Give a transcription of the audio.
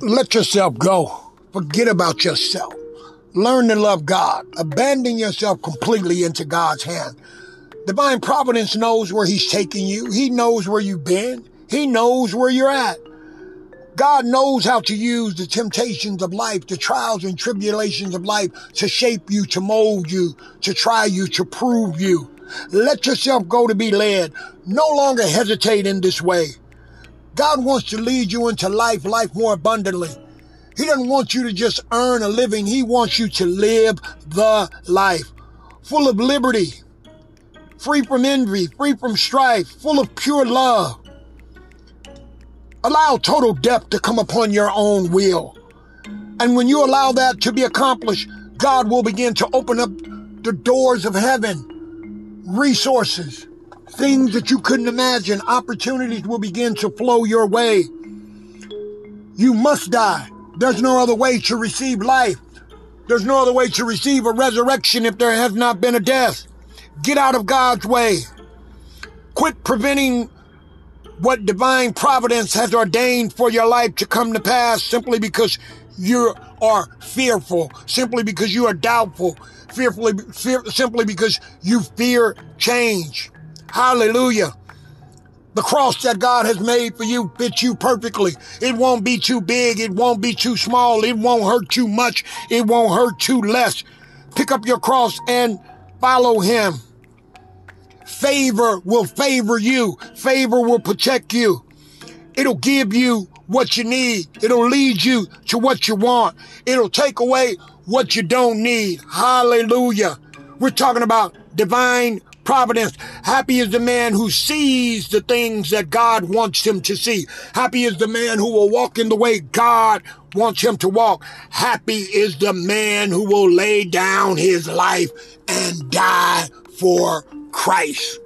let yourself go. Forget about yourself. Learn to love God. Abandon yourself completely into God's hand. Divine Providence knows where He's taking you. He knows where you've been. He knows where you're at. God knows how to use the temptations of life, the trials and tribulations of life to shape you, to mold you, to try you, to prove you. Let yourself go to be led. No longer hesitate in this way. God wants to lead you into life, life more abundantly. He doesn't want you to just earn a living. He wants you to live the life full of liberty, free from envy, free from strife, full of pure love. Allow total depth to come upon your own will. And when you allow that to be accomplished, God will begin to open up the doors of heaven, resources, things that you couldn't imagine, opportunities will begin to flow your way. You must die. There's no other way to receive life. There's no other way to receive a resurrection if there has not been a death. Get out of God's way. Quit preventing what divine providence has ordained for your life to come to pass simply because you are fearful, simply because you are doubtful, fearfully, fear, simply because you fear change. Hallelujah. The cross that God has made for you fits you perfectly. It won't be too big. It won't be too small. It won't hurt too much. It won't hurt too less. Pick up your cross and follow him. Favor will favor you. Favor will protect you. It'll give you what you need. It'll lead you to what you want. It'll take away what you don't need. Hallelujah. We're talking about divine providence. Happy is the man who sees the things that God wants him to see. Happy is the man who will walk in the way God wants him to walk. Happy is the man who will lay down his life and die for Christ.